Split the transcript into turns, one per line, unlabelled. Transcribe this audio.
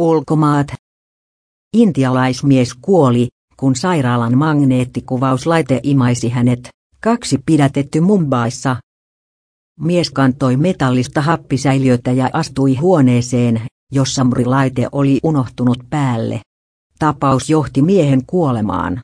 Ulkomaat. Intialaismies kuoli, kun sairaalan magneettikuvauslaite imaisi hänet. Kaksi pidätetty Mumbaissa. Mies kantoi metallista happisäiliötä ja astui huoneeseen, jossa murilaite oli unohtunut päälle. Tapaus johti miehen kuolemaan.